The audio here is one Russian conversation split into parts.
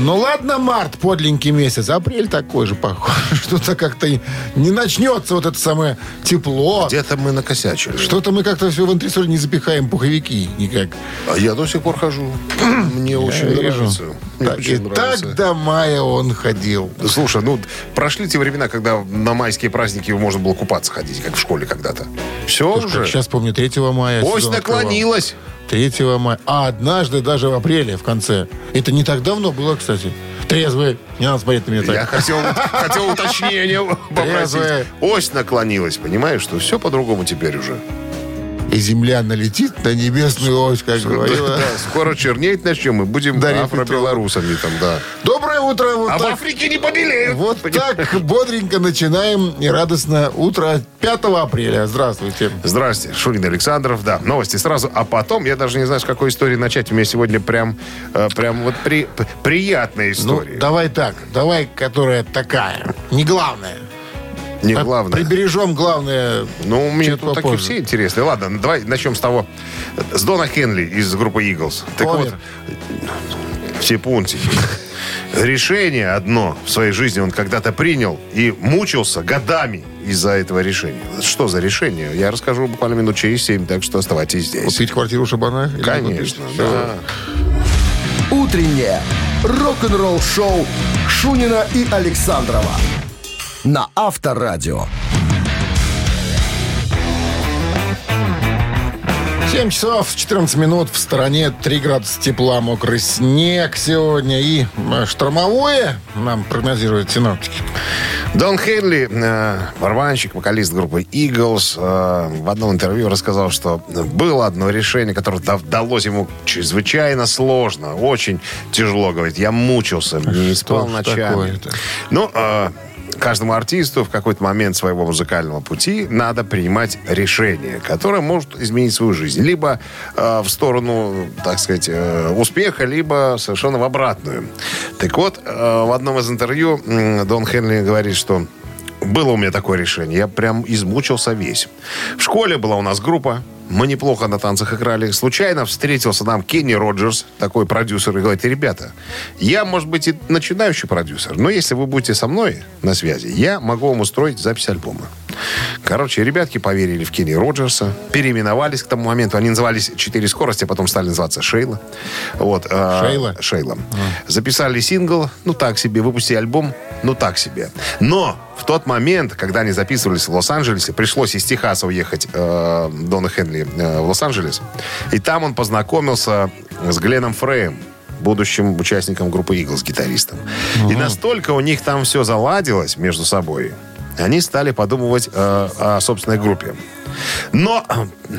Ну ладно, март, подленький месяц. Апрель такой же, похоже. Что-то как-то не начнется вот это самое тепло. Где-то мы накосячили. Что-то мы как-то все в антресоль не запихаем пуховики никак. А я до сих пор хожу. Мне очень Я вижу. нравится. Мне Так, очень и нравится. так до мая он ходил. Слушай, ну прошли те времена, когда на майские праздники можно было купаться ходить, как в школе когда-то. Все уже. Сейчас помню, 3 мая. Ось сезон открывал. Наклонилась. 3 мая. А однажды даже в апреле, в конце. Это не так давно было, кстати. Трезвый. Не надо смотреть на меня так. Я хотел, хотел уточнения попросить. Ось наклонилась, понимаешь, что все по-другому теперь уже. И земля налетит на небесную ось, как говорила. Да, скоро чернеть начнем и будем Дарья афро-белорусами там, да. Доброе утро. Вот А в так. Африке не побелеют. Вот так бодренько начинаем и радостно утро 5 апреля. Здравствуйте. Здрасте, Шурин Александров, да, новости сразу, а потом, я даже не знаю, с какой истории начать, у меня сегодня прям, э, прям вот при, приятная Ну, история. давай так. Давай, которая такая. Не главная. Не А главное. Прибережем главное. Ну, у меня тут такие все интересные. Ладно, давай начнем с того. С Дона Хенли из группы Eagles. Так Помер. вот, все пунктики. Решение одно в своей жизни он когда-то принял и мучился годами из-за этого решения. Что за решение? Я расскажу буквально минут через семь, так что оставайтесь здесь. Купить квартиру Шабана? Конечно, да. «Утреннее рок-н-ролл-шоу» Шунина и Александрова на Авторадио. 7 часов 14 минут. В стороне 3 градуса тепла, мокрый снег сегодня. И э, штормовое нам прогнозируют синоптики. Дон Хенли, э, барабанщик, вокалист группы Eagles, э, в одном интервью рассказал, что было одно решение, которое да- далось ему чрезвычайно сложно, очень тяжело, говорит. Я мучился, не спал ночами. Ну, э, каждому артисту в какой-то момент своего музыкального пути надо принимать решение, которое может изменить свою жизнь. Либо э, в сторону, так сказать, э, успеха, либо совершенно в обратную. Так вот, э, в одном из интервью м, Дон Хенли говорит, что было у меня такое решение. Я прям измучился весь. В школе была у нас группа. Мы неплохо на танцах играли. Случайно встретился нам Кенни Роджерс, такой продюсер, и говорит, ребята, я, может быть, и начинающий продюсер, но если вы будете со мной на связи, я могу вам устроить запись альбома. Короче, ребятки поверили в Кенни Роджерса, переименовались к тому моменту. Они назывались «Четыре скорости», а потом стали называться «Шейла». Вот, э, Шейла? Шейла. Записали сингл, ну так себе, выпустили альбом, ну так себе. Но в тот момент, когда они записывались в Лос-Анджелесе, пришлось из Техаса уехать э, Дона Хенли э, в Лос-Анджелес. И там он познакомился с Гленном Фреем, будущим участником группы Eagles, гитаристом. И настолько у них там все заладилось между собой, они стали подумывать э, о собственной группе. Но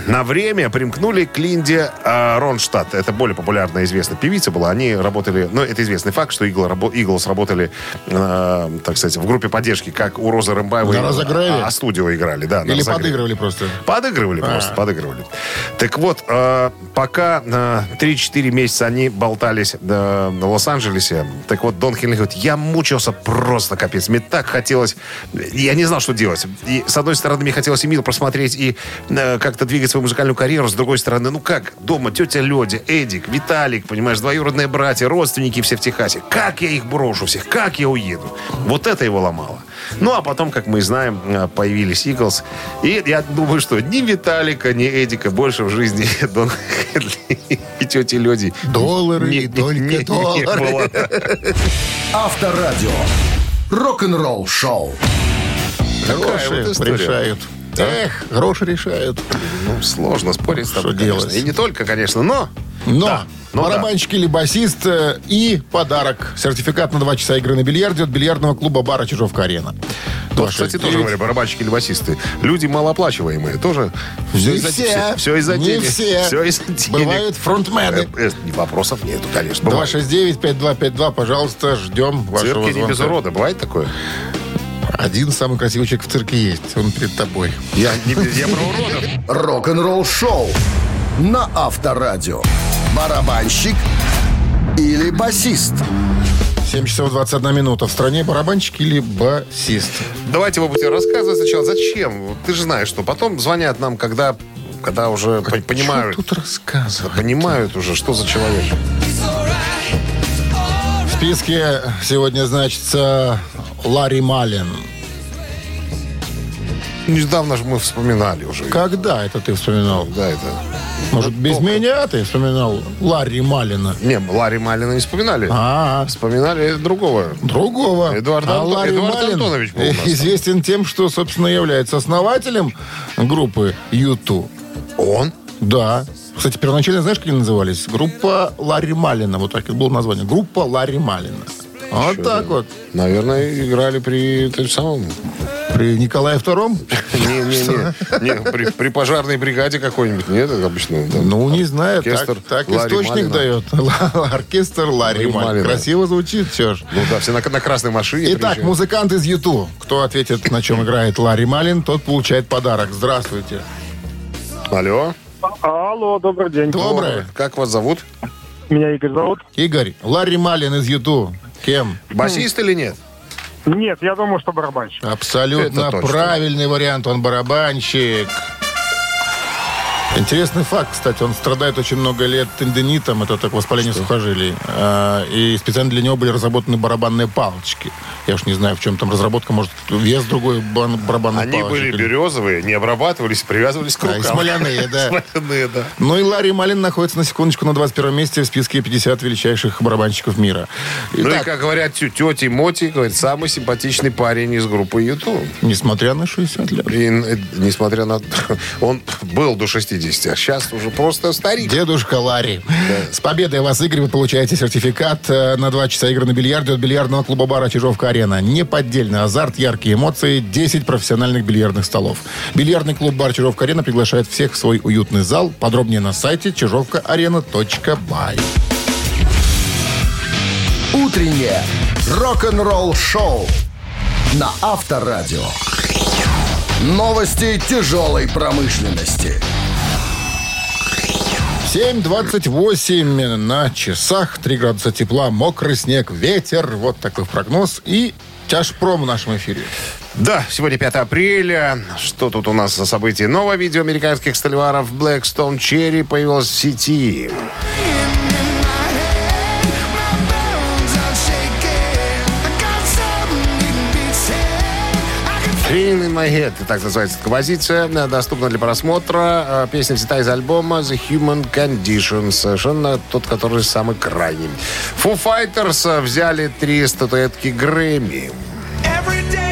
на время примкнули к Линде э, Ронштадт. Это более популярная известная певица была. Они работали... Ну, это известный факт, что Eagles работали, э, так сказать, в группе поддержки, как у Розы Рымбаевой. На разогреве? А, а студио играли, да. Или разогреве. подыгрывали просто? Подыгрывали просто, подыгрывали. Так вот, э, пока э, 3-4 месяца они болтались э, в Лос-Анджелесе, так вот Дон Хенли говорит, я мучился просто капец. Мне так хотелось... Я не знал, что делать. И, с одной стороны, мне хотелось и мир просмотреть и э, как-то двигать свою музыкальную карьеру. С другой стороны, ну как, дома тетя Ледя, Эдик, Виталик, понимаешь, двоюродные братья, родственники все в Техасе. Как я их брошу всех? Как я уеду? Вот это его ломало. Ну, а потом, как мы знаем, э, появились Иглс. И я думаю, что ни Виталика, ни Эдика больше в жизни Дон Хенли и тети Леди Доллары, не- и только не- не доллары. было. Авторадио. Рок-н-ролл шоу. Гроши вот история. решают. Эх, гроши решают. Ну, сложно спорить с тобой, Что конечно. делать? И не только, конечно, но... Но Да, ну барабанщик или басист э, и подарок. Сертификат на 2 часа игры на бильярде от бильярдного клуба бара Чижовка-арена. Вот, кстати, тоже говорят, барабанщики или басисты. Люди малооплачиваемые. Тоже все из-за все. все из-за Не денег. все. Все из-за денег. Бывают фронтмены. Э, э, Вопросов нету, конечно. Бывает. 269-5252, пожалуйста, ждем вашего цирке не без звонка. урода. Бывает такое? Один самый красивый человек в цирке есть. Он перед тобой. Я, не, я про уродов. Рок-н-ролл шоу на Авторадио. Барабанщик или басист? 7 часов 21 минута. В стране барабанщик или басист? Давайте вы будете рассказывать сначала, зачем? Ты же знаешь, что потом звонят нам, когда, когда уже по- понимают, Что тут рассказывать? понимают уже, что за человек. В списке сегодня значится Ларри Малин. Недавно же мы вспоминали уже. Когда это ты вспоминал? Да, это... Может, без меня ты вспоминал Ларри Малина? Не, Ларри Малина не вспоминали. А, Вспоминали другого. другого. Эдуард а Антон- Ларри Эдуард Малин Антонович был известен тем, что, собственно, является основателем группы YouTube. Он? Да. Кстати, первоначально знаешь, как они назывались? Группа Ларри Малина. Вот так и было название. Группа Ларри Малина. Вот Чё так да. вот. Наверное, играли при том самом... При Николае Втором? Не-не-не. Не, при, при пожарной бригаде какой-нибудь. Нет, это обычно. там, Ну, не знаю. Так, Оркестр так Ларри источник Малина. дает. Оркестр Ларри. Малина. Красиво звучит, все ж. Ну да, все на, на красной машине. Итак, приезжают. музыкант из Юту. Кто ответит, на чем играет Ларри Малин, тот получает подарок. Здравствуйте. Алло. Алло, добрый день. Доброе. Как вас зовут? Меня Игорь зовут. Игорь, Ларри Малин из Юту. Кем? Басист или нет? Нет, я думаю, что барабанщик. Абсолютно Это точно. правильный вариант. Он барабанщик. Интересный факт, кстати, он страдает очень много лет тендинитом, это так воспаление сухожилий. А, И специально для него были разработаны барабанные палочки. Я уж не знаю, в чем там разработка, может, вес другой бан- барабанной Они палочки. были березовые, не обрабатывались, привязывались к Да, рукам. и смоляные, да. Смоляные, да. Ну и Ларри Малин находится на секундочку на 21 месте в списке 50 величайших барабанщиков мира. Ну и, Итак, как говорят тети Моти, говорит, самый симпатичный парень из группы YouTube. несмотря на 60 лет. И, э, несмотря на... Он был до 60, а сейчас уже просто старик. Дедушка Ларри. С победой вас, Игорь, вы получаете сертификат э, на 2 часа игры на бильярде от бильярдного клуба-бара «Чижовка-арена». Неподдельный азарт, яркие эмоции, 10 профессиональных бильярдных столов. Бильярдный клуб-бар «Чижовка-арена» приглашает всех в свой уютный зал. Подробнее на сайте чижовкаарена.бай. Утреннее рок-н-ролл-шоу на Авторадио. Новости тяжелой промышленности. 7.28 на часах, 3 градуса тепла, мокрый снег, ветер. Вот такой прогноз. И тяжпром в нашем эфире. Да, сегодня 5 апреля. Что тут у нас за события? Новое видео американских стальваров Blackstone Cherry появилось в сети. Feeling in my head. Так называется композиция. Э, Доступна для просмотра. Э, Песня взята из альбома The Human Condition. Совершенно тот, который самый крайний. Foo Fighters э, взяли три статуэтки Грэмми. Every day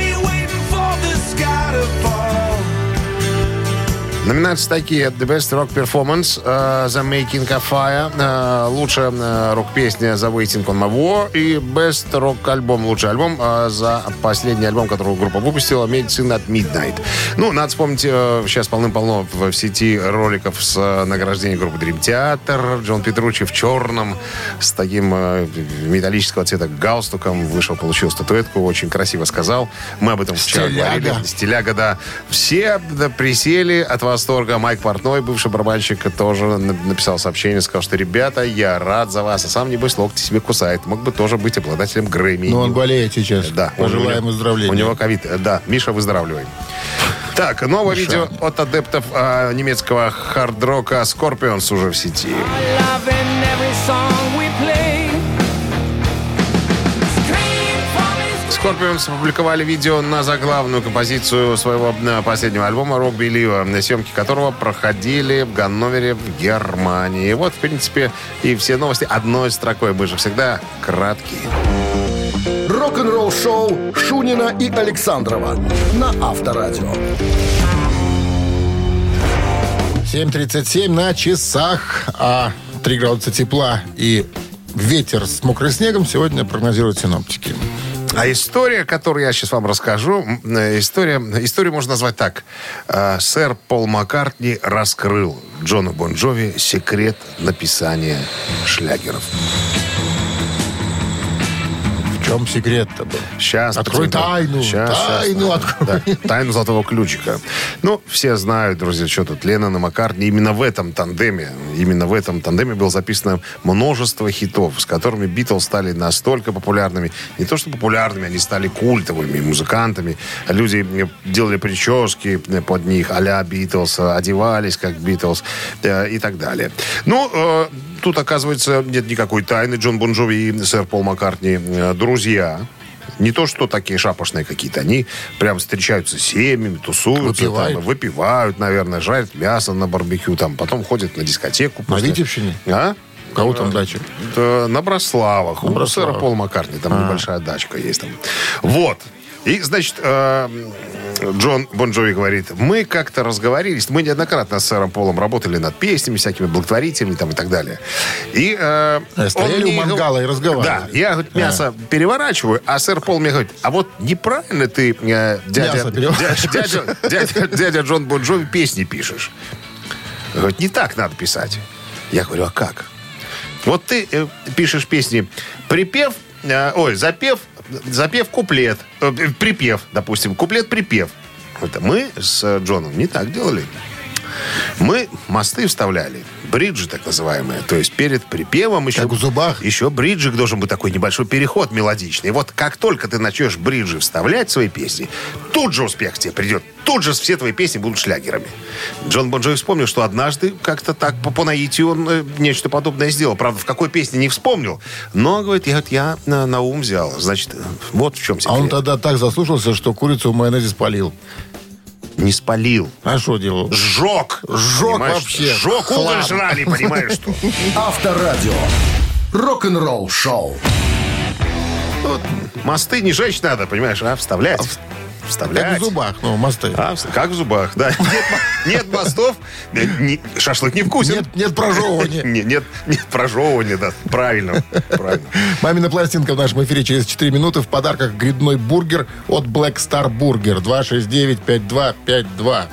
Номинации такие. The Best Rock Performance, э, The Making of Fire, э, лучшая э, рок-песня The Waiting on My War и Best Rock альбом, лучший альбом э, за последний альбом, который группа выпустила, Medicine at Midnight. Ну, надо вспомнить, э, сейчас полным-полно в, сети роликов с э, награждением группы Dream Theater. Джон Петручи в черном с таким э, металлического цвета галстуком вышел, получил статуэтку, очень красиво сказал. Мы об этом вчера Стиляга. говорили. Стиляга, да. Все да, присели от восторга. Майк Портной, бывший барабанщик, тоже на- написал сообщение, сказал, что ребята, я рад за вас. А сам, небось, локти себе кусает. Мог бы тоже быть обладателем Грэмми. Но он болеет сейчас. Да. Пожелаем выздоровления. У него ковид. Да, Миша, выздоравливай. Так, новое Миша. видео от адептов а, немецкого хард-рока Scorpions уже в сети. Love Scorpions опубликовали видео на заглавную композицию своего э, последнего альбома «Rock Believer», на съемки которого проходили в Ганновере, в Германии. Вот, в принципе, и все новости одной строкой. Мы же всегда краткие. Рок-н-ролл-шоу Шунина и Александрова на Авторадио. 7.37 на часах, а 3 градуса тепла и ветер с мокрым снегом сегодня прогнозируют синоптики. А история, которую я сейчас вам расскажу, э, история, историю можно назвать так. Э, Сэр Пол Маккартни раскрыл Джону Бон Джови секрет написания шлягеров. Чем секрет-то был? Сейчас. Открой тайну. Тайну открой. Да, тайну золотого ключика. Ну, все знают, друзья, что тут Леннон и Маккартни. Именно в этом тандеме, именно в этом тандеме было записано множество хитов, с которыми Битлз стали настолько популярными. Не то, что популярными, они стали культовыми музыкантами. Люди делали прически под них а-ля Битлз, одевались как Битлз э, и так далее. Ну, э, тут, оказывается, нет никакой тайны. Джон Бон Джови и сэр Пол Маккартни э, друзья. Не то, что такие шапошные какие-то. Они прям встречаются с семьями, тусуются, Выпивают. там, выпивают, наверное, жарят мясо на барбекю, там, потом ходят на дискотеку. На Витебщине? А? У кого там дача? Да, на Брославах. У Брославах. сэра Пола Маккартни. Там небольшая дачка есть там. Вот. И, значит, э, Джон Бон Джови говорит, мы как-то разговорились, мы неоднократно с сэром Полом работали над песнями всякими, благотворительными там и так далее. И э, Э, стояли у мангала и разговаривали. Да, я говорит, мясо переворачиваю, а сэр Пол мне говорит, а вот неправильно ты, э, дядя, дядя, дядя, дядя, дядя Джон Бон Джови песни пишешь. Говорит, не так надо писать. Я говорю, а как? Вот ты э, пишешь песни припев, э, ой, запев, запев куплет, э, припев, допустим, куплет-припев. Это мы с Джоном не так делали. Мы мосты вставляли, бриджи так называемые. То есть перед припевом еще... Как в зубах? Еще бриджик должен быть такой небольшой переход мелодичный. И вот как только ты начнешь бриджи вставлять в свои песни, тут же успех тебе придет. Тут же все твои песни будут шлягерами. Джон Бон Джови вспомнил, что однажды как-то так по, по наитию он э, нечто подобное сделал. Правда, в какой песне не вспомнил. Но, говорит, я, я на, на ум взял. Значит, вот в чем А он секрет. тогда так заслушался, что курицу в майонезе спалил. Не спалил. А что делал? Сжег. Сжег Понимаешь? вообще. Сжег уголь Хлам. жрали, понимаешь, что? Авторадио. Рок-н-ролл шоу. Вот мосты не жечь надо, понимаешь, а вставлять. Вставлять. Как в зубах, ну, мосты. А, как в зубах, да. Нет, мо- нет мостов, шашлык не вкусен. Нет, нет прожевывания. Не- Нет, нет прожевывания, да. Правильно. Правильно. Мамина пластинка в нашем эфире через 4 минуты. В подарках грибной бургер от Black Star Burger. 269-5252.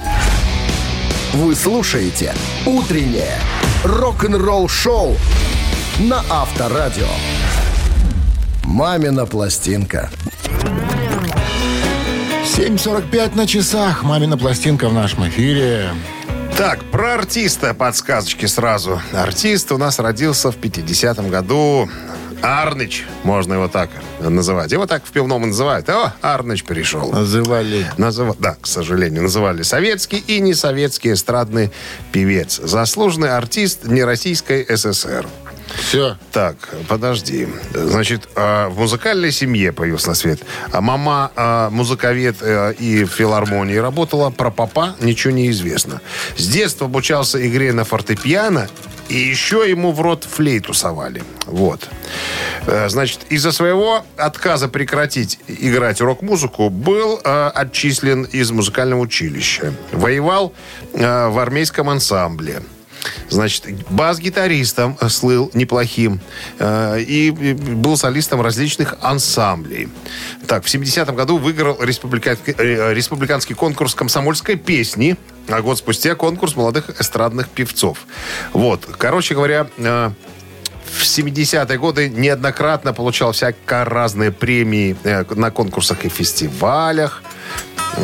Вы слушаете «Утреннее рок-н-ролл-шоу» на Авторадио. «Мамина пластинка». 7.45 на часах. Мамина пластинка в нашем эфире. Так, про артиста подсказочки сразу. Артист у нас родился в 50-м году. Арныч, можно его так называть. Его так в пивном и называют. О, Арныч перешел. Называли. Называ- Да, к сожалению, называли советский и несоветский эстрадный певец. Заслуженный артист нероссийской ССР. Все. Так, подожди. Значит, э, в музыкальной семье появился на свет. А мама э, музыковед э, и в филармонии работала. Про папа ничего не известно. С детства обучался игре на фортепиано. И еще ему в рот флейту совали. Вот. Э, Значит, из-за своего отказа прекратить играть рок-музыку был э, отчислен из музыкального училища. Воевал э, в армейском ансамбле. Значит, бас-гитаристом слыл неплохим э, и был солистом различных ансамблей. Так, в 70-м году выиграл республиканский, э, республиканский конкурс комсомольской песни, а год спустя конкурс молодых эстрадных певцов. Вот, короче говоря, э, в 70-е годы неоднократно получал всяко разные премии э, на конкурсах и фестивалях.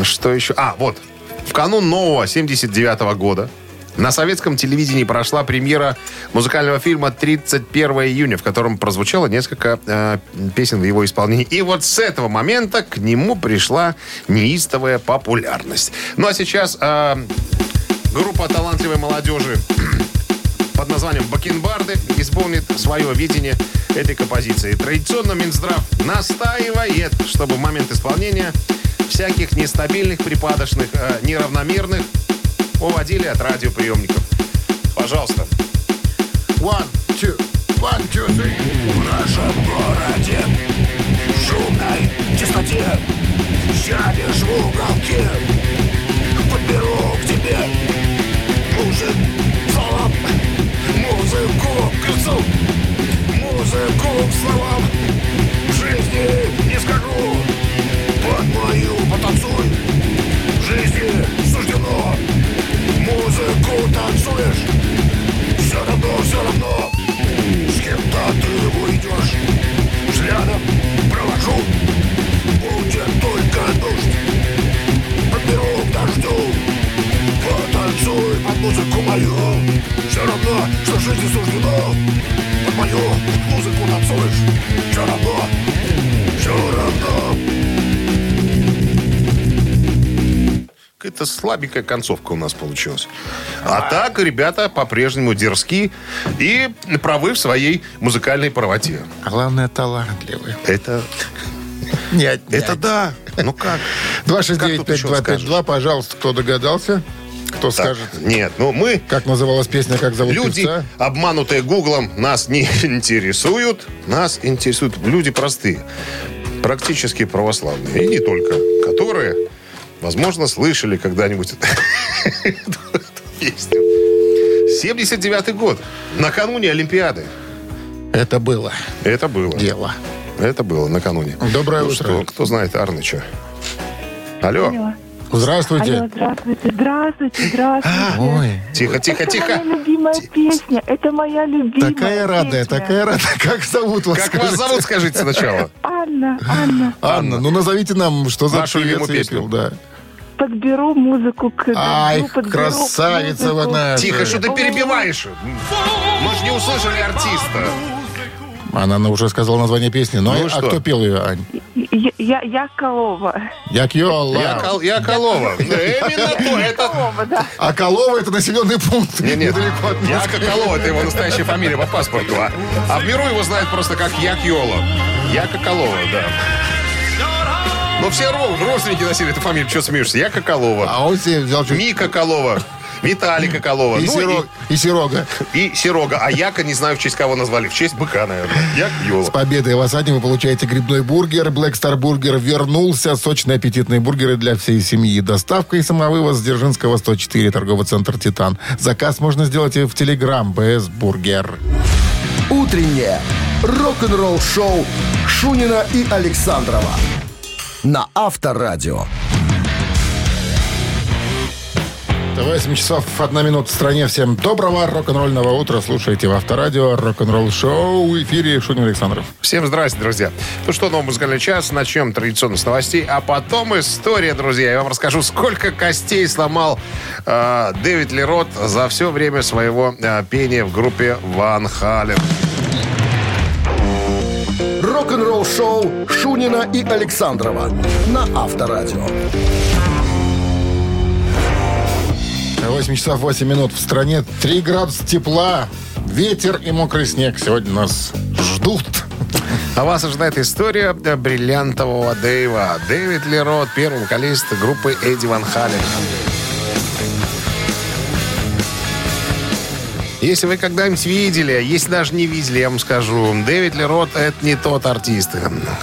Что еще? А, вот. В канун нового 79 года на советском телевидении прошла премьера музыкального фильма «31 июня», в котором прозвучало несколько э, песен в его исполнении. И вот с этого момента к нему пришла неистовая популярность. Ну а сейчас э, группа талантливой молодежи под названием «Бакенбарды» исполнит свое видение этой композиции. Традиционно Минздрав настаивает, чтобы в момент исполнения всяких нестабильных, припадочных, э, неравномерных уводили от радиоприемников. Пожалуйста. One, two, one, two, three. В нашем городе шумной чистоте Сядешь в уголке Подберу к тебе Мужик словом Музыку к лицу Музыку к словам В жизни не скажу Под мою потанцуй танцуешь Все равно, все равно. С кем-то ты уйдешь Взглядом провожу. Будет только дождь. Подберу к дождю. Потанцуй под музыку мою. Все равно, что жизни суждено. Под мою музыку танцуешь. Все равно, все равно. Какая-то слабенькая концовка у нас получилась. А так, ребята по-прежнему дерзки и правы в своей музыкальной правоте. А Главное, талантливый. Это, Не отнять. это да. Ну как? Как тут еще 269-5252, пожалуйста, кто догадался? Кто Так, скажет, Нет, ну мы, как называлась песня, как зовут люди, певца? обманутые Гуглом, нас не интересуют. Нас интересуют люди простые. Практически православные. И не только. Которые, возможно, слышали когда-нибудь эту песню. 79-й год. Накануне Олимпиады. Это было Это было. дело. Это было накануне. Доброе Ну утро. что, кто знает Арныча? Алло. Алло, Здравствуйте. здравствуйте, здравствуйте, здравствуйте. Ой, Тихо, тихо, Это тихо. моя любимая песня. Это моя любимая такая радая, песня. такая радая. Как зовут вас? Как вас скажите? зовут, скажите сначала. Анна, Анна, Анна, ну назовите нам, что за Вашу певец песню. пел, да. Подберу музыку к Ай, дождю, подберу красавица вы музыку. наша. Тихо, что ты перебиваешь? Мы же не услышали артиста. Она ну, уже сказала название песни. Ну, Ну а что? кто пел ее, Ань? Я, я, я Колова. Як Йола. Я, Кол- я Колова. Да, Именно то. Это... Колова, да. А Колова это населенный пункт. Не, нет, Недалеко от я Москвы. Колова, это его настоящая фамилия по паспорту. А, а в миру его знают просто как Як Йола. Яка Колова, да. Но все ро- родственники носили эту фамилию. Что смеешься? Яка Колова. А он себе взял чуть... Мика Колова. Виталика Колова. И, ну, Серо- и Серога. и, и Серога. А Яка, не знаю, в честь кого назвали. В честь быка, наверное. Як Йола. С победой вас, Аня, вы получаете грибной бургер. Black Star Burger вернулся. Сочные аппетитные бургеры для всей семьи. Доставка и самовывоз с Дзержинского 104, торговый центр «Титан». Заказ можно сделать и в Телеграм БС Бургер. Утреннее рок-н-ролл-шоу Шунина и Александрова на Авторадио. 8 часов 1 минута в стране. Всем доброго рок-н-ролльного утра. Слушайте в Авторадио рок-н-ролл шоу в эфире Шунин Александров. Всем здрасте, друзья. Ну что, новый музыкальный час. Начнем традиционно с новостей, а потом история, друзья. Я вам расскажу, сколько костей сломал э, Дэвид Лерот за все время своего э, пения в группе Ван Хален. Рок-н-ролл-шоу Шунина и Александрова на Авторадио. 8 часов 8 минут в стране. 3 градуса тепла. Ветер и мокрый снег сегодня нас ждут. А вас ожидает история бриллиантового Дэйва. Дэвид Лерот, первый вокалист группы Эдди Ван Хален. Если вы когда-нибудь видели, если даже не видели, я вам скажу, Дэвид Лерот — это не тот артист,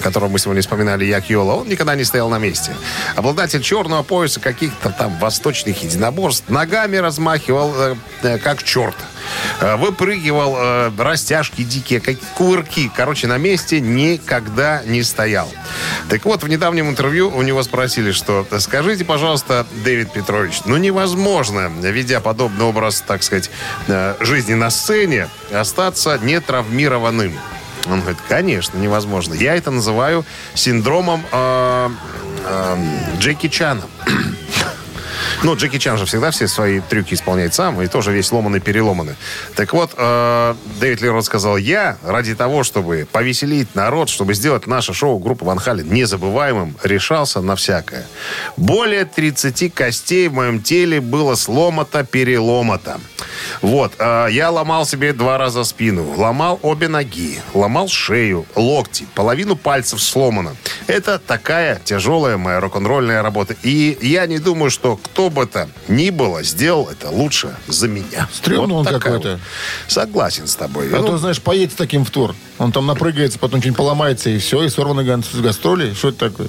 которого мы сегодня вспоминали, Як Йола. Он никогда не стоял на месте. Обладатель черного пояса каких-то там восточных единоборств ногами размахивал, э, э, как черт. Э, Выпрыгивал, э, растяжки дикие, как кувырки. Короче, на месте никогда не стоял. Так вот, в недавнем интервью у него спросили, что «Скажите, пожалуйста, Дэвид Петрович, ну невозможно, ведя подобный образ, так сказать, э, жизни на сцене, остаться нетравмированным». Он говорит, конечно, невозможно. Я это называю синдромом э, э, Джеки Чана. Ну, Джеки Чан же всегда все свои трюки исполняет сам, и тоже весь ломанный-переломанный. Так вот, э, Дэвид Лерот сказал, я ради того, чтобы повеселить народ, чтобы сделать наше шоу группы Ван Хален незабываемым, решался на всякое. Более 30 костей в моем теле было сломато-переломато. Вот, э, я ломал себе два раза спину, ломал обе ноги, ломал шею, локти, половину пальцев сломано. Это такая тяжелая моя рок-н-ролльная работа. И я не думаю, что кто бы то ни было, сделал это лучше за меня. Стрёмный он такая какой-то. вот. Согласен с тобой. А Ну, то, знаешь, поедет таким в тур. Он там напрыгается, потом что-нибудь поломается, и все, и сорваны га- с гастролей. Что это такое?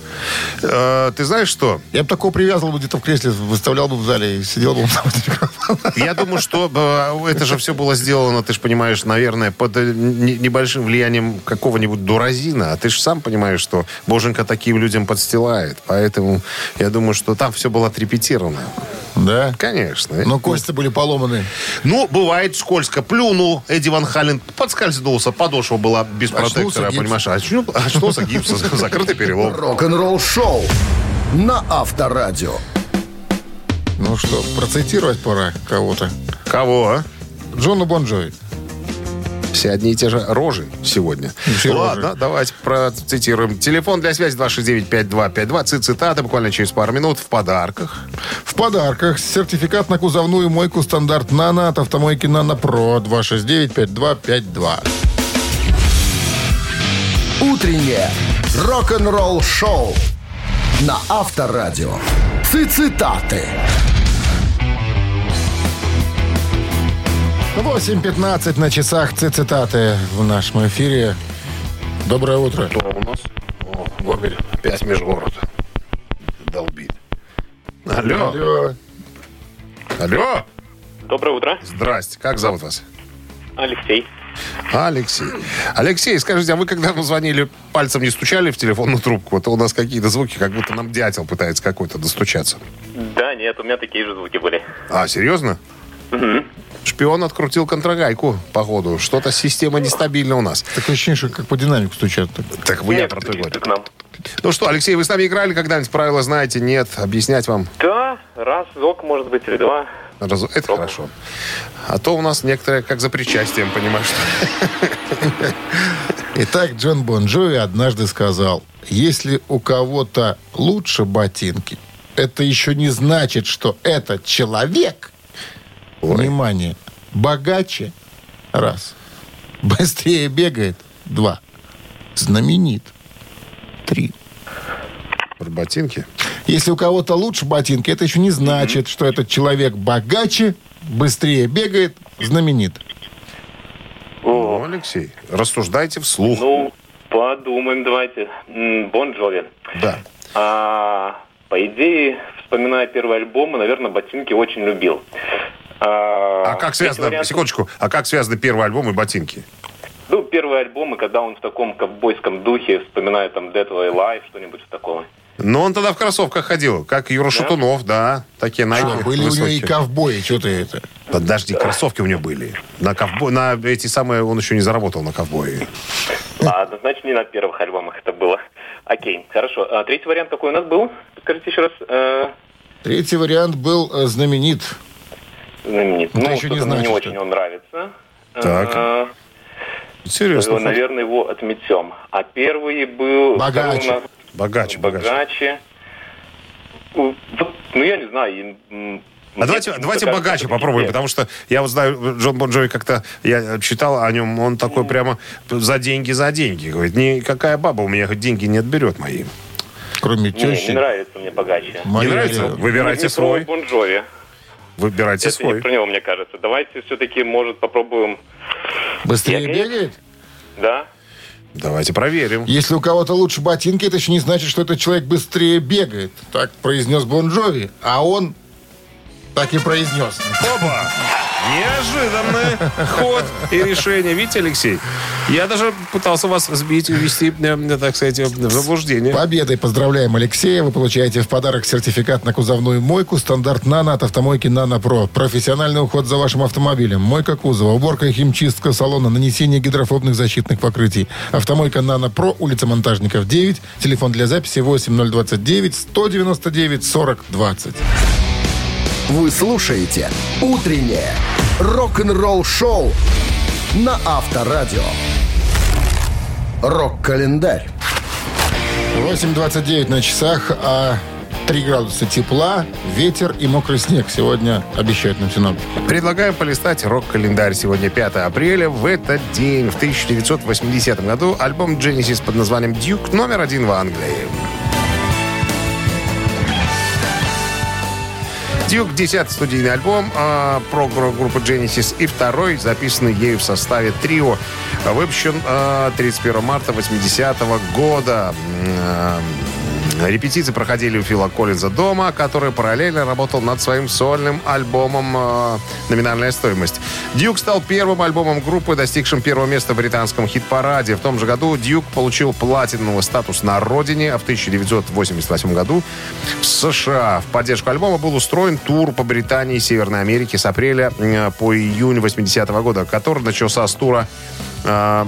э, ты знаешь что? Я бы такого привязывал бы где-то в кресле, выставлял бы в зале и сидел бы там. Я думаю, что э, это же все было сделано, ты же понимаешь, наверное, под э, не- небольшим влиянием какого-нибудь дуразина. А ты же сам понимаешь, что Боженька таким людям подстилает. Поэтому я думаю, что там все было отрепетировано. Да? Конечно. Но кости были поломаны. Ну, бывает скользко. Плюнул Эдди Ван Хален, подскользнулся, подошва была без Очнулся протектора, гипс. понимаешь? А очну- Очнулся гипс, закрытый перелом. Рок-н-ролл-шоу на Авторадио. Ну что, процитировать пора кого-то. Кого, а? Джону Бон Джови. Все одни и те же рожи сегодня. Все Ладно, рожи. давайте процитируем. Телефон для связи 269-5252. Цит- Цитаты буквально через пару минут в подарках. В подарках сертификат на кузовную мойку стандарт «Нано» от автомойки «Нано Про» 269-5252. Утреннее рок-н-ролл-шоу на Авторадио. Цитаты. 8.15 на часах цитаты в нашем эфире. Доброе утро. Кто у нас? О, Гомель. Опять межгород. Долбит. Алло. Алло. Алло. Доброе утро, Здрасте. Как зовут вас? Алексей. Алексей. Алексей, скажите, а вы когда нам звонили, пальцем не стучали в телефонную трубку? Это у нас какие-то звуки, как будто нам дятел пытается какой-то достучаться. Да, нет, у меня такие же звуки были. А, серьезно? Шпион открутил контрагайку, походу. Что-то система нестабильна у нас. Такое ощущение, что как по динамику стучат. так. Так вы я про то такие говорю. к нам. Ну что, Алексей, вы с нами играли когда-нибудь? Правила знаете? Нет? Объяснять вам? Да, разок, может быть, или два. Раз- Это Стоп. хорошо. А то у нас некоторые как за причастием, понимаешь? Итак, Джон Бон Джови однажды сказал, если у кого-то лучше ботинки, это еще не значит, что этот человек, внимание, богаче, раз, быстрее бегает, два, знаменит, три. Ботинки. Если у кого-то лучше ботинки, это еще не значит, что этот человек богаче, быстрее бегает, знаменит. Ну, Алексей, рассуждайте вслух. Ну, подумаем, давайте. Бон Джови. Да. А, по идее, вспоминая первый альбом, наверное, ботинки очень любил. А, А как связано, вариант- секундочку, а как связаны первый альбом и ботинки? Ну, первый альбом, и когда он в таком ковбойском духе, вспоминая там Dead or Alive, что-нибудь такого. Ну, он тогда в кроссовках ходил, как Юра Шатунов, да. Такие найки были у него и высокие. ковбои, что ты это? Подожди, кроссовки у него были. На, ковбо... на эти самые он еще не заработал на ковбои. Ладно, значит, не на первых альбомах это было. Окей, хорошо. А третий вариант какой у нас был? Скажите еще раз. Э, Третий вариант был э, знаменит. знаменит. Это ну, еще не значит, не очень он нравится. Так. Э, Серьезно. наверное, его отметем. А первый был... Богаче. нас Богаче, богаче. Богаче. Ну, я не знаю. А давайте, давайте богаче попробуем, потому что я вот знаю, Джон Бон Джови как-то, я читал о нем, он такой прямо за деньги, за деньги. Говорит, никакая баба у меня деньги не отберет мои. Кроме Не, не тещи. нравится мне богаче. Моя Не нравится? Выбирайте Не свой. Бон Джови. Выбирайте Это не свой. про него, мне кажется. Давайте все-таки, может, попробуем... Быстрее бегает? Да? Давайте проверим. Если у кого-то лучше ботинки, это еще не значит, что этот человек быстрее бегает. Так произнес Бон Джови. А он так и произнес. Оба! Неожиданный ход и решение. Видите, Алексей? Я даже пытался вас сбить, ввести, э, так сказать, в заблуждение. Победой поздравляем Алексея. Вы получаете в подарок сертификат на кузовную мойку стандарт «Нано» от автомойки «Нано Про». Профессиональный уход за вашим автомобилем. Мойка кузова, уборка и химчистка салона, нанесение гидрофобных защитных покрытий. Автомойка «Нано Про», улица Монтажников, 9. Телефон для записи 8029 199 40 20. Вы слушаете «Утреннее рок-н-ролл-шоу» на Авторадио. Рок-календарь. 8.29 на часах, а 3 градуса тепла, ветер и мокрый снег сегодня обещают нам синоптики. Предлагаем полистать рок-календарь. Сегодня 5 апреля. В этот день, в 1980 году, альбом Genesis под названием «Дюк» номер один в Англии. Дюк, 10 студийный альбом а, про гру- группу Genesis и второй, записанный ею в составе трио, выпущен а, 31 марта 80 года. М, а, Репетиции проходили у Фила Коллинза дома, который параллельно работал над своим сольным альбомом э, «Номинальная стоимость». «Дюк» стал первым альбомом группы, достигшим первого места в британском хит-параде. В том же году «Дюк» получил платиновый статус на родине, а в 1988 году в США. В поддержку альбома был устроен тур по Британии и Северной Америке с апреля э, по июнь 80 года, который начался с тура э,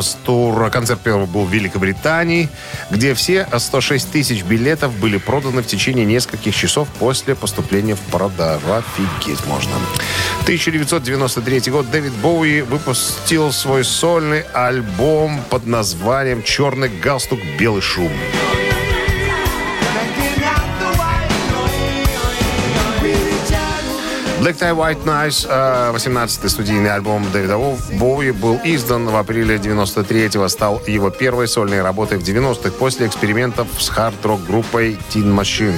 с тура. Концерт первого был в Великобритании, где все 106 тысяч билетов были проданы в течение нескольких часов после поступления в продажу. Офигеть можно. 1993 год Дэвид Боуи выпустил свой сольный альбом под названием «Черный галстук, белый шум». Black Tie White э, 18-й студийный альбом Дэвида Боуи, был издан в апреле 93-го, стал его первой сольной работой в 90-х после экспериментов с хард-рок группой Teen Machine,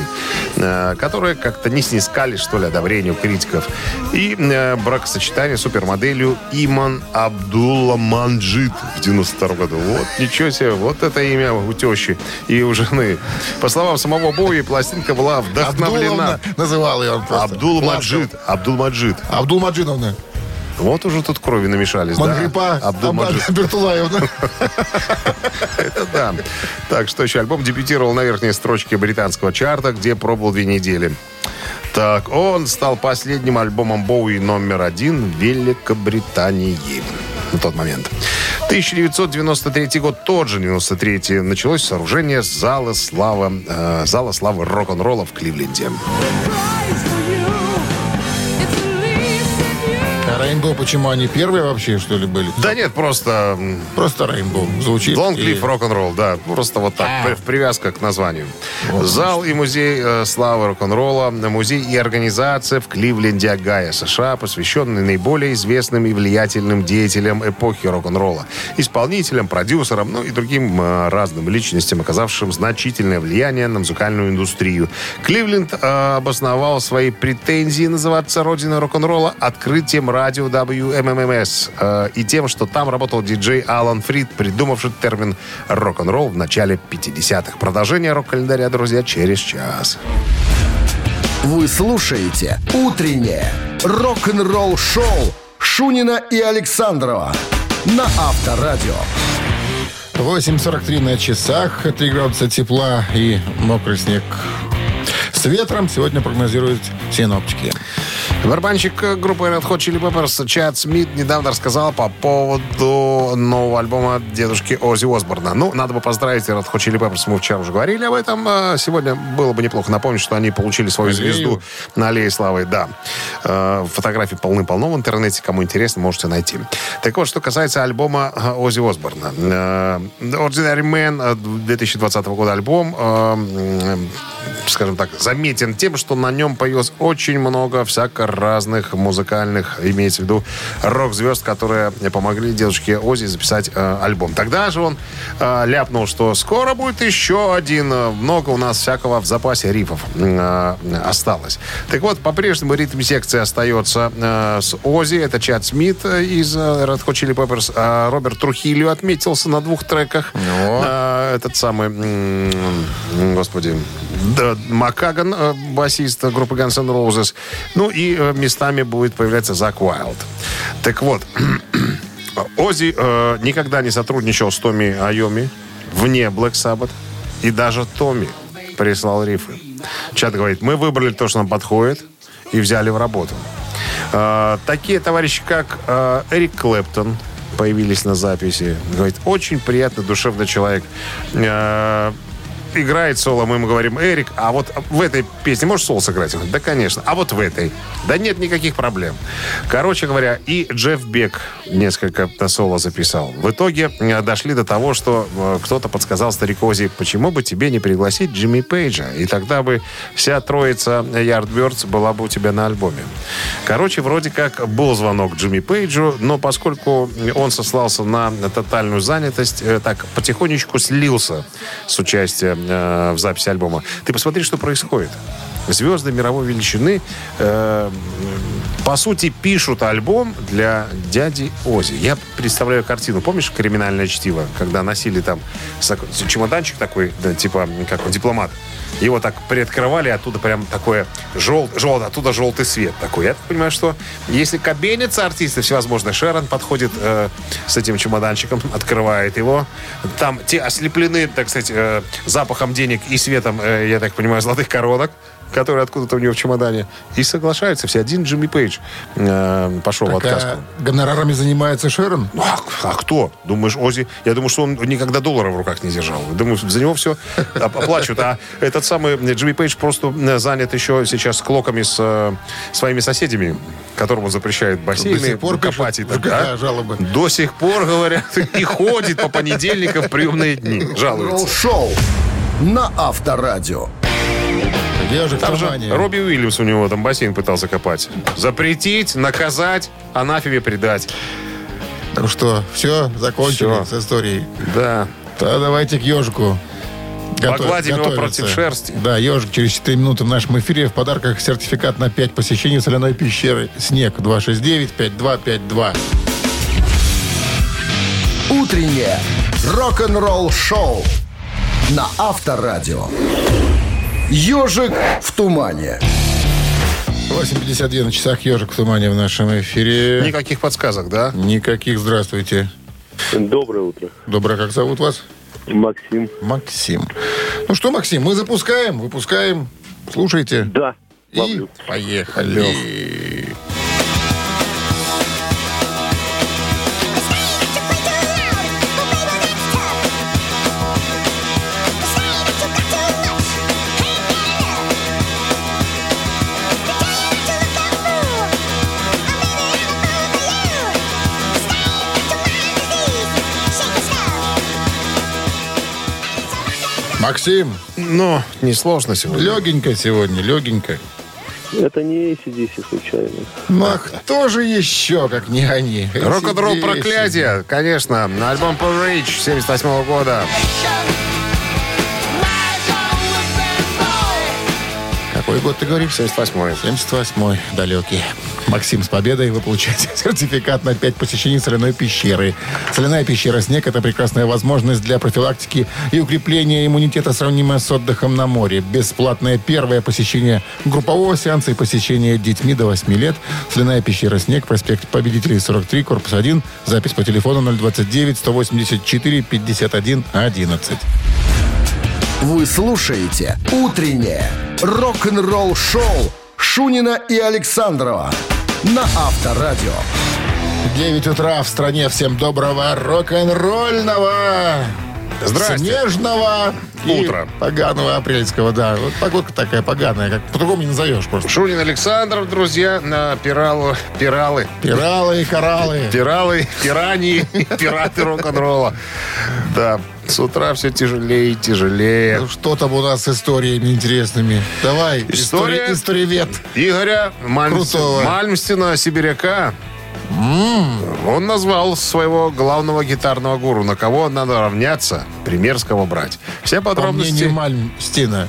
э, которые как-то не снискали, что ли, одобрению критиков. И э, бракосочетание супермоделью Иман Абдулла Манджид в 92 году. Вот, ничего себе, вот это имя у тещи и у жены. По словам самого Боуи, пластинка была вдохновлена... Абдуловна называл ее просто. Абдул Ласково. Маджид. Абдул Маджид. Абдулмаджидовна. Вот уже тут крови намешались, Мангрипа да? Абдул Маджид. Бертулаевна. Это да. Так, что еще? Альбом дебютировал на верхней строчке британского чарта, где пробовал две недели. Так, он стал последним альбомом Боуи номер один в Великобритании на тот момент. 1993 год, тот же 93 началось сооружение Зала Славы, э, Зала Славы рок-н-ролла в Кливленде. Рейнбоу, почему они первые вообще, что ли, были? Да нет, просто Просто Рейнбоу звучит. Long и- Live Rock'n'Roll, да. Просто вот так, А. при- привязка к названию. Зал и музей э, славы рок-н-ролла, музей и организация в Кливленде, Огайо, США, посвященный наиболее известным и влиятельным деятелям эпохи рок-н-ролла, исполнителям, продюсерам, ну и другим э, разным личностям, оказавшим значительное влияние на музыкальную индустрию. Кливленд э, обосновал свои претензии называться родиной рок-н-ролла открытием радио WMMS э, и тем, что там работал диджей Алан Фрид, придумавший термин рок-н-ролл в начале 50-х. Продолжение рок-календаря, друзья, через час. Вы слушаете «Утреннее рок-н-ролл-шоу» Шунина и Александрова на Авторадио. 8.43 на часах, 3 градуса тепла и мокрый снег с ветром сегодня прогнозируют синоптики. Барабанщик э, группы Red Hot Chili Peppers Чад Смит недавно рассказал по поводу нового альбома дедушки Оззи Осборна. Ну, надо бы поздравить Red Hot Chili Peppers, мы вчера уже говорили об этом. Э, Сегодня было бы неплохо напомнить, что они получили свою Аллею. звезду на Аллее Славы. Да. Э, Фотографий полны-полно в интернете. Кому интересно, можете найти. Так вот, что касается альбома э, Оззи Осборна. Ordinary Man э, 2020 года альбом, скажем так, заметен тем, что на нем появилось очень много всяко разных музыкальных, имеется в виду рок-звезд, которые помогли дедушке Ози записать э, альбом. Тогда же он э, ляпнул, что скоро будет еще один. э, Много у нас всякого в запасе рифов э, осталось. Так вот, по-прежнему ритм-секция остается э, с Ози. Это Чад Смит э, из э, Red Hot Chili Peppers. А Роберт Трухилио отметился на двух треках. Э, Этот самый, м, господи, да, Макаган, э, басист группы Guns N' Roses. Ну и э, местами будет появляться Зак Уайлд. Так вот, Ози э, никогда не сотрудничал с Томми Айоми вне Black Sabbath. И даже Томми прислал рифы. Чат говорит, мы выбрали то, что нам подходит, и взяли в работу. Э, такие товарищи, как э, Эрик Клэптон, появились на записи. Говорит, очень приятный, душевный человек. Э, играет соло, мы ему говорим, Эрик, а вот в этой песне можешь соло сыграть? Да, конечно. А вот в этой? Да нет никаких проблем. Короче говоря, и Джефф Бек несколько соло записал. В итоге э, дошли до того, что э, кто-то подсказал старикози, почему бы тебе не пригласить Джимми Пейджа? И тогда бы вся троица Yardbirds была бы у тебя на альбоме. Короче, вроде как был звонок Джимми Пейджу, но поскольку он сослался на тотальную занятость, э, так потихонечку слился с участием в записи альбома. Ты посмотри, что происходит. Звезды мировой величины, э, по сути, пишут альбом для дяди Ози. Я представляю картину. Помнишь «Криминальное чтиво», когда носили там чемоданчик такой, да, типа, как он, дипломат. Его так приоткрывали, оттуда прям такое жел, жел, оттуда желтый свет такой. Я так понимаю, что если кабенятся артисты всевозможные, Шерон подходит э, с этим чемоданчиком, открывает его. Там те ослеплены, так сказать, э, запахом денег и светом, э, я так понимаю, золотых коронок. Который откуда-то у него в чемодане. И соглашаются все. Один Джимми Пейдж э, пошел в Так, отказ. а гонорарами занимается Шерон? Ну, а, а кто? Думаешь, Ози? Я думаю, что он никогда доллара в руках не держал. Думаю, за него все оплачивают. А этот самый Джимми Пейдж просто занят еще сейчас клоками с э, своими соседями, которым он запрещает бассейны До сих пор копать и так, а? жалобы. До сих пор, говорят, и ходит по понедельникам в приемные дни. Жалуется. Ролл-шоу на Авторадио. Ежик в Там же. Робби Уильямс у него там бассейн пытался копать. Запретить, наказать, анафеме предать. Ну что, все, закончили Всё. с историей. Да. Да, давайте к ежику. Готов- Погладим его против шерсти. Да, ежик через 4 минуты в нашем эфире. В подарках сертификат на 5 посещений соляной пещеры «Снег» 269-5252. Утреннее рок-н-ролл-шоу на Авторадио. Ежик в тумане. 8.52 на часах «Ежик в тумане» в нашем эфире. Никаких подсказок, да? Никаких. Здравствуйте. Доброе утро. Доброе, как зовут вас? Максим. Максим. Ну что, Максим, мы запускаем, выпускаем. Слушайте. Да. И ловлю. поехали. Максим, Ну, несложно сегодня. легенько сегодня, легенько. Это не ACDC случайно. Ну а кто же еще, как не они? Рок-н-ролл проклятие, конечно. На альбом Parade 78 года. Какой год ты говоришь? 78 78-й, далекий. Максим, с победой вы получаете сертификат на 5 посещений соляной пещеры. Соляная пещера «Снег» — это прекрасная возможность для профилактики и укрепления иммунитета, сравнимая с отдыхом на море. Бесплатное первое посещение группового сеанса и посещение детьми до 8 лет. Соляная пещера «Снег», проспект Победителей, 43, корпус 1. Запись по телефону 029-184-51-11. Вы слушаете «Утреннее рок-н-ролл-шоу» Шунина и Александрова на Авторадио. 9 утра в стране. Всем доброго рок-н-ролльного, Здрасте. снежного и Утро. поганого апрельского. Да, вот погодка такая поганая, как по-другому не назовешь просто. Шунин Александров, друзья, на пиралу, пиралы. Пиралы и кораллы. Пиралы, пираньи, пираты рок-н-ролла. Да, с утра все тяжелее и тяжелее. Ну, Что там у нас с историями интересными? Давай, История- истори- историевед. Игоря Мальмс-. Мальмстина, сибиряка. Он назвал своего главного гитарного гуру. На кого надо равняться, примерского брать. Все По подробности... мнению Мальмстина,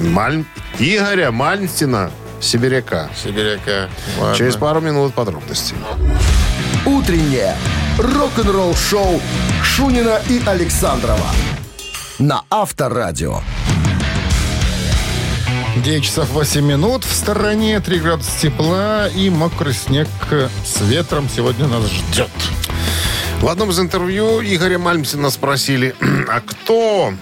Мальм... Игоря Мальмстина, сибиряка. сибиряка. Ладно. Через пару минут подробности. Утреннее рок-н-ролл-шоу Шунина и Александрова на Авторадио. 9 часов 8 минут. В стороне 3 градуса тепла и мокрый снег с ветром сегодня нас ждет. В одном из интервью Игоря Мальмстина спросили, а кто,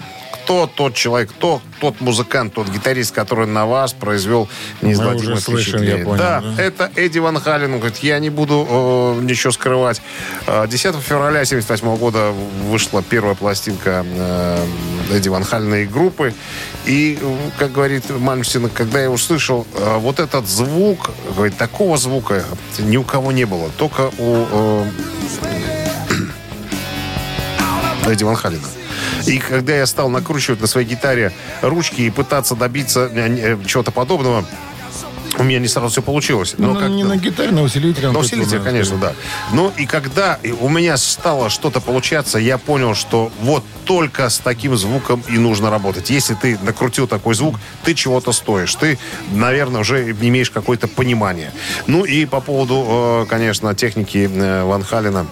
кто тот человек, кто тот музыкант, тот гитарист, который на вас произвел неизгладимое слышим, впечатление? понял, да, да. это Эдди Ван Хален. Он говорит, я не буду э, ничего скрывать. Э, 10 февраля 1978 года вышла первая пластинка э, Эдди Ван Халена и группы. И, э, как говорит Мальмстин, когда я услышал э, вот этот звук, говорит, такого звука ни у кого не было. Только у э, Эдди Ван Халена. И когда я стал накручивать на своей гитаре ручки и пытаться добиться э, э, чего-то подобного, у меня не сразу все получилось. Ну, Но как- не на гитаре, на усилителе. на усилитель, конечно, да. Ну и когда у меня стало что-то получаться, я понял, что вот только с таким звуком и нужно работать. Если ты накрутил такой звук, ты чего-то стоишь. Ты, наверное, уже имеешь какое-то понимание. Ну и по поводу, э, конечно, техники Ван Халена.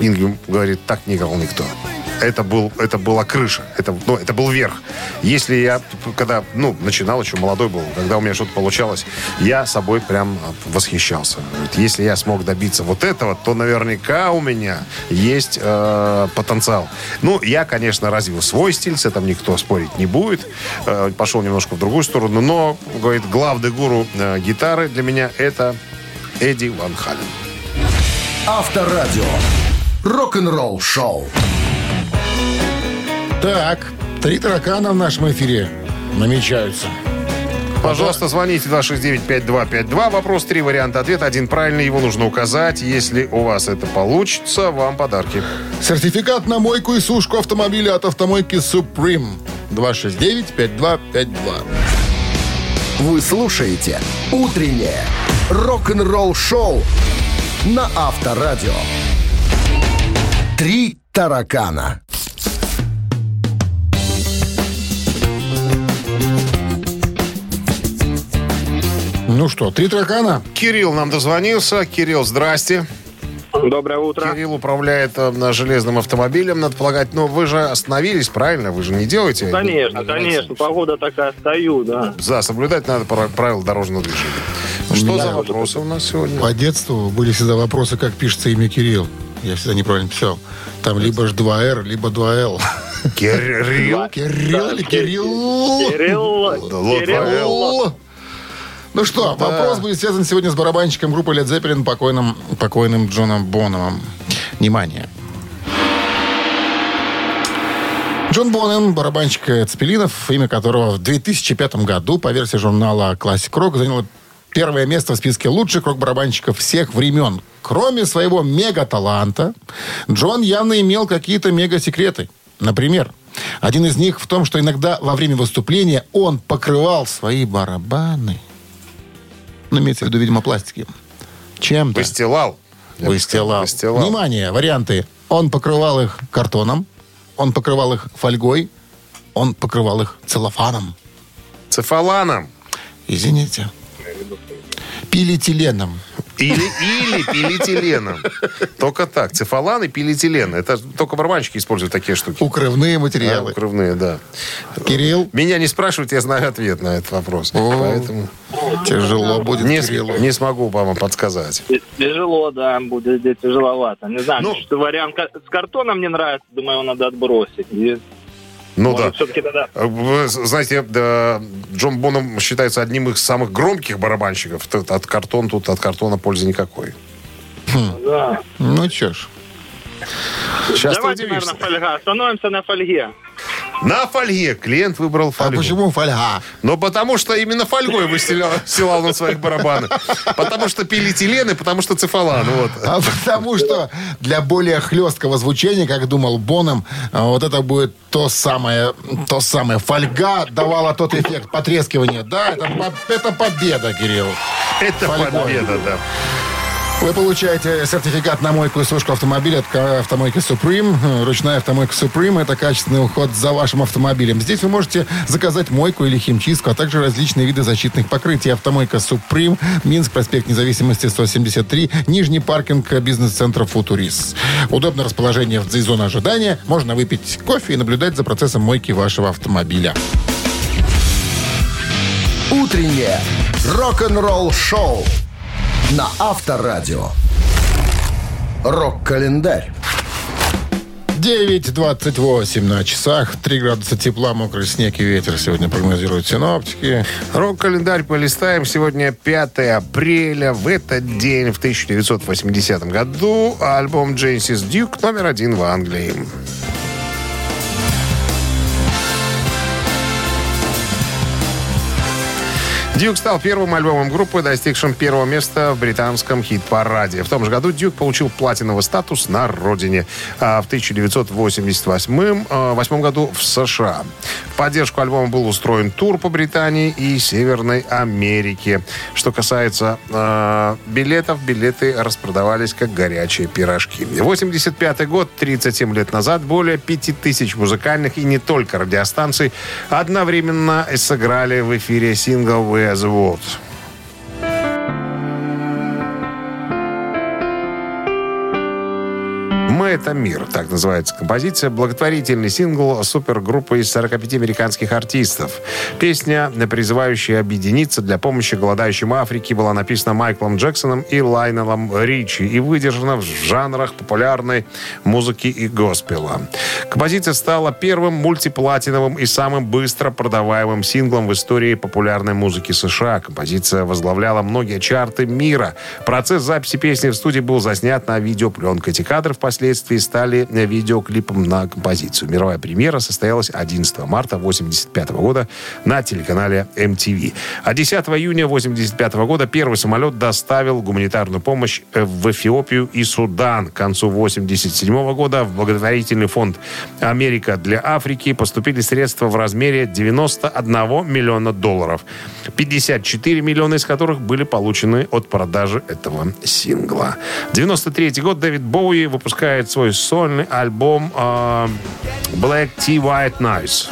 Ингем говорит, так не играл никто. это, был, это была крыша, это, ну, это был верх. Если я, когда, ну, начинал, еще молодой был, когда у меня что-то получалось, я собой прям восхищался. Говорит, Если я смог добиться вот этого, то наверняка у меня есть э, потенциал. Ну, я, конечно, развил свой стиль, с этим никто спорить не будет. Э, пошел немножко в другую сторону, но, говорит, главный гуру э, гитары для меня это Эдди Ван Хален. Авторадио. Рок-н-ролл шоу. Так, три таракана в нашем эфире намечаются. Пожалуйста, звоните 269-5252. Вопрос, три варианта ответа. Один правильный, его нужно указать. Если у вас это получится, вам подарки. Сертификат на мойку и сушку автомобиля от автомойки Supreme. 269-5252. Вы слушаете «Утреннее рок-н-ролл-шоу» на Авторадио. «Три таракана». Ну что, три таракана? Кирилл нам дозвонился. Кирилл, здрасте. Доброе утро. Кирилл управляет э, на железным автомобилем, надо полагать. Но вы же остановились, правильно? Вы же не делаете? Конечно, конечно. Погода такая, стою, да. Да, соблюдать надо пра- правила дорожного движения. Что меня за вопросы у нас сегодня? По детству были всегда вопросы, как пишется имя Кирилл. Я всегда неправильно писал. Там либо ж 2Р, либо 2Л. Кирилл? Кирилл или Кирилл? Кирилл. Ну что, вопрос будет связан сегодня с барабанщиком группы Led Zeppelin, покойным, покойным Джоном Бономом. Внимание. Джон Бонем, барабанщик Цепелинов, имя которого в 2005 году по версии журнала Classic Rock заняло первое место в списке лучших рок-барабанщиков всех времен. Кроме своего мега-таланта, Джон явно имел какие-то мега-секреты. Например, один из них в том, что иногда во время выступления он покрывал свои барабаны, ну, имеется в виду, видимо, пластики, чем-то. Выстилал. Выстилал. Выстилал. Внимание, варианты. Он покрывал их картоном, он покрывал их фольгой, он покрывал их целлофаном. Цефаланом. Извините. Пилетиленом. Или, или пилетиленом. Только так. Цефалан и пилетилен. Это только барабанщики используют такие штуки. Укрывные А, материалы. укрывные, да. Кирилл, Меня не спрашивают, я знаю ответ на этот вопрос. Поэтому тяжело будет не, Кириллу. не смогу вам подсказать. Тяжело, да, будет здесь тяжеловато. Не знаю, Ну. что вариант с картоном мне нравится, думаю, его надо отбросить. И, Ну может, да. все-таки тогда... Вы знаете, да, Джон Боном считается одним из самых громких барабанщиков. Тут От картона тут от картона пользы никакой. Да. Ну, чё ж. Сейчас Давайте, наверное, фольга. Остановимся на фольге. На фольге клиент выбрал А фольгу. почему фольга? Ну, потому что именно фольгой выстилал стилал на своих барабанах. Потому что пилетилен и потому что цефалан. Вот. А потому что для более хлесткого звучания, как думал Боном, а, вот это будет то самое, то самое. Фольга давала тот эффект потрескивания. Да, это, это победа, Кирилл. Это Фольгой. победа, да. Вы получаете сертификат на мойку и сушку автомобиля от автомойки Supreme. Ручная автомойка Supreme – это качественный уход за вашим автомобилем. Здесь вы можете заказать мойку или химчистку, а также различные виды защитных покрытий. Автомойка Supreme, Минск, проспект Независимости, 173, Нижний паркинг бизнес-центра Футурис. Удобное расположение в зоне ожидания. Можно выпить кофе и наблюдать за процессом мойки вашего автомобиля. Утреннее рок-н-ролл-шоу на Авторадио. Рок-календарь. 9.28 на часах, 3 градуса тепла, мокрый снег и ветер сегодня прогнозируют синоптики. Рок-календарь полистаем. Сегодня 5 апреля. В этот день, в 1980 году, альбом Genesis Duke номер один в Англии. Дюк стал первым альбомом группы, достигшим первого места в британском хит-параде. В том же году Дюк получил платиновый статус на родине, а в 1988 э, восьмом году в США. В поддержку альбома был устроен тур по Британии и Северной Америке. Что касается э, билетов, билеты распродавались как горячие пирожки. 85 год, 37 лет назад, более 5000 музыкальных и не только радиостанций одновременно сыграли в эфире сингл «Where's грязь. Вот. «Мы — это мир», так называется композиция, благотворительный сингл супергруппы из 45 американских артистов. Песня, призывающая объединиться для помощи голодающим Африке, была написана Майклом Джексоном и Лайнелом Ричи и выдержана в жанрах популярной музыки и госпела. Композиция стала первым мультиплатиновым и самым быстро продаваемым синглом в истории популярной музыки США. Композиция возглавляла многие чарты мира. Процесс записи песни в студии был заснят на видеопленку. Эти кадры впоследствии стали видеоклипом на композицию. Мировая премьера состоялась 11 марта 1985 года на телеканале MTV. А 10 июня 1985 года первый самолет доставил гуманитарную помощь в Эфиопию и Судан. К концу 1987 года в благотворительный фонд «Америка для Африки» поступили средства в размере 91 миллиона долларов. 54 миллиона из которых были получены от продажи этого сингла. 93 год Дэвид Боуи выпускает свой сольный альбом э, Black Tea White Nice.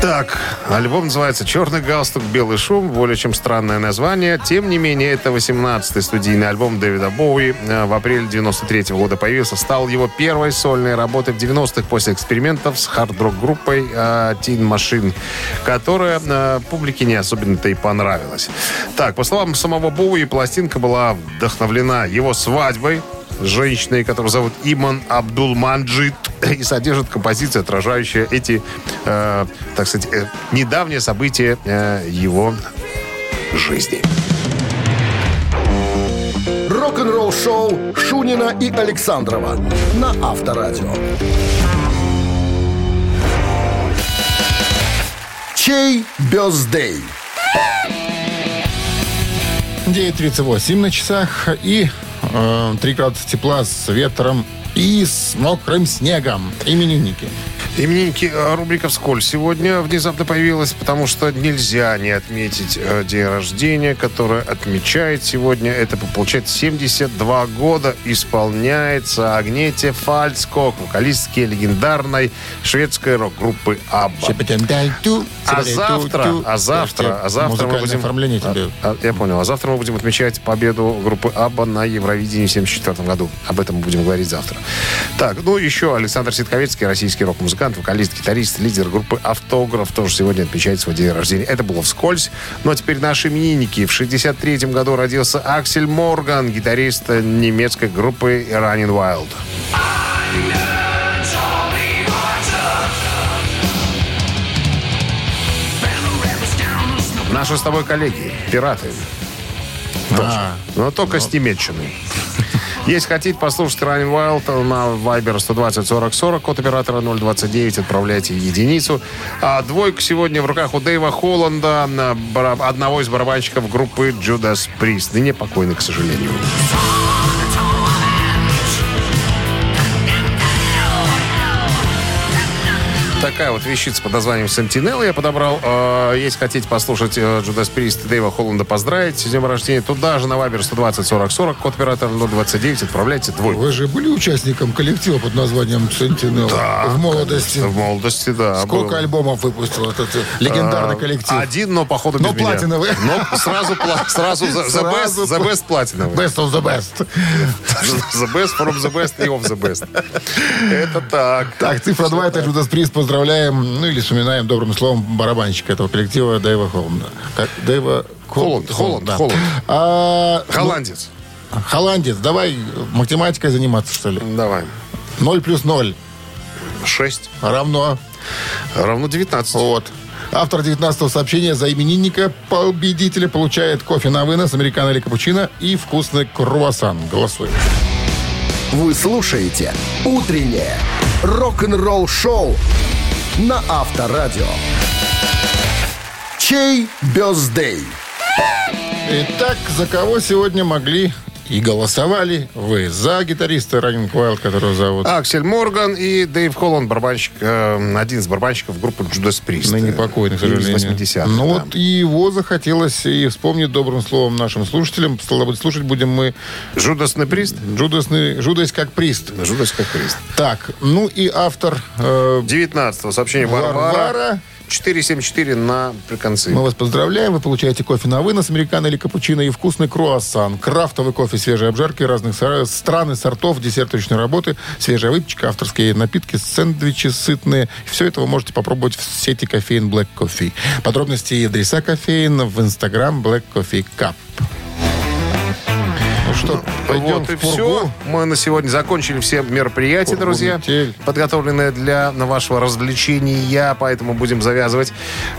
Так, альбом называется «Черный галстук, белый шум». Более чем странное название. Тем не менее, это 18-й студийный альбом Дэвида Боуи. Э, В апреле 93 -го года появился. Стал его первой сольной работой в 90-х после экспериментов с хард-рок-группой э, Teen Machine, которая э, публике не особенно-то и понравилась. Так, по словам самого Боуи, пластинка была вдохновлена его свадьбой женщиной, которую зовут Иман Абдулманджит, и содержит композицию, отражающая эти, э, так сказать, э, недавние события э, его жизни. Рок-н-ролл шоу Шунина и Александрова на Авторадио. Чей бездей? 9.38 на часах и 3 градуса тепла с ветром и с мокрым снегом. Именинники. Именинники э, рубрика «Вскользь» сегодня внезапно появилась, потому что нельзя не отметить э, день рождения, который отмечает сегодня. Это получается 72 года исполняется Агнете Фальцкок, вокалистки легендарной шведской рок-группы «Абба». А завтра, а завтра, а завтра мы будем... оформление тебе. А, я понял. А завтра мы будем отмечать победу группы Абба на Евровидении в 1974 году. Об этом мы будем говорить завтра. Так, ну еще Александр Ситковецкий, российский рок-музыкант, вокалист, гитарист, лидер группы Автограф, тоже сегодня отмечает свой день рождения. Это было вскользь. Ну а теперь наши именинники. В 63 году родился Аксель Морган, гитарист немецкой группы Running Wild. Наши с тобой коллеги, пираты. Тоже. А, Но только с Немеччиной. Если хотите послушать Running Wild на Viber 120 40 40, код оператора 029, отправляйте единицу. А двойка сегодня в руках у Дэйва Холланда, одного из барабанщиков группы Judas Priest. Ныне покойный, к сожалению. Такая вот вещица под названием Sentinel я подобрал. Э, Если хотите послушать э, Judas Priest и Дэйва Холланда поздравить с днем рождения, туда же на Viber 120 40 40, код оператора 029, отправляйте двойку. Вы же были участником коллектива под названием Sentinel в молодости. В молодости, да. Сколько был. альбомов выпустил этот э, легендарный А, коллектив? Один, но походу Но без меня. платиновый. Но сразу, сразу за, best, за best платиновый. Best of the best. The best from the best и of the best. Это так. Так, цифра 2 это Judas Priest. Поздравляем, ну или вспоминаем добрым словом барабанщика этого коллектива Дэйва Холланда. Как Дэйва Хол- Холланд, Холланд, да. Холланд. А, ну, холландец, давай математикой заниматься, что ли? Давай. 0 плюс 0 6 равно. равно 19. Вот. Автор 19 сообщения за именинника победителя получает кофе на вынос, американо или капучино и вкусный круассан. Голосуем. Вы слушаете «Утреннее рок-н-ролл-шоу» на Авторадио. Чей birthday? Итак, за кого сегодня могли и голосовали вы? За гитариста Running Wild, которого зовут Аксель Морган и Дэйв Холланд, барабанщик, э, один из барабанщиков группы Judas Priest. ныне покойный, к сожалению. Из 80-х, Ну да. вот его захотелось и вспомнить добрым словом нашим слушателям. Стало быть, слушать будем мы Жудасный Прист? Джудасный, Жудас как прист. Жудас как Прист. Так, ну и автор э, 19 сообщение Варвара. Варвара 474 на приконцы. Мы вас поздравляем. Вы получаете кофе на вынос, американо или капучино и вкусный круассан. Крафтовый кофе свежей обжарки разных стран и сортов, десерт ручной работы, свежая выпечка, авторские напитки, сэндвичи сытные. Все это вы можете попробовать в сети кофеин Black Coffee. Подробности и адреса кофеин в инстаграм Black Coffee Cup. Ну что, пойдем вот и все. Мы на сегодня закончили все мероприятия, Пургу друзья, метель. подготовленные для вашего развлечения. Поэтому будем завязывать,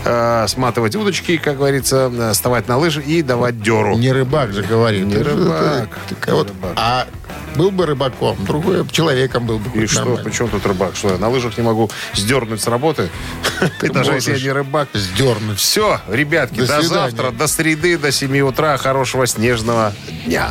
э, сматывать удочки, как говорится, э, вставать на лыжи и давать деру. Не рыбак же говорит. Не Ты рыбак. ты- ты- вот, рыбак. А был бы рыбаком, другой человеком был бы. И что, нормально. почему тут рыбак? Что, я на лыжах не могу сдернуть с работы? И даже если я не рыбак. Сдернуть. Все, ребятки, До завтра, до среды, до 7 утра. Хорошего снежного дня.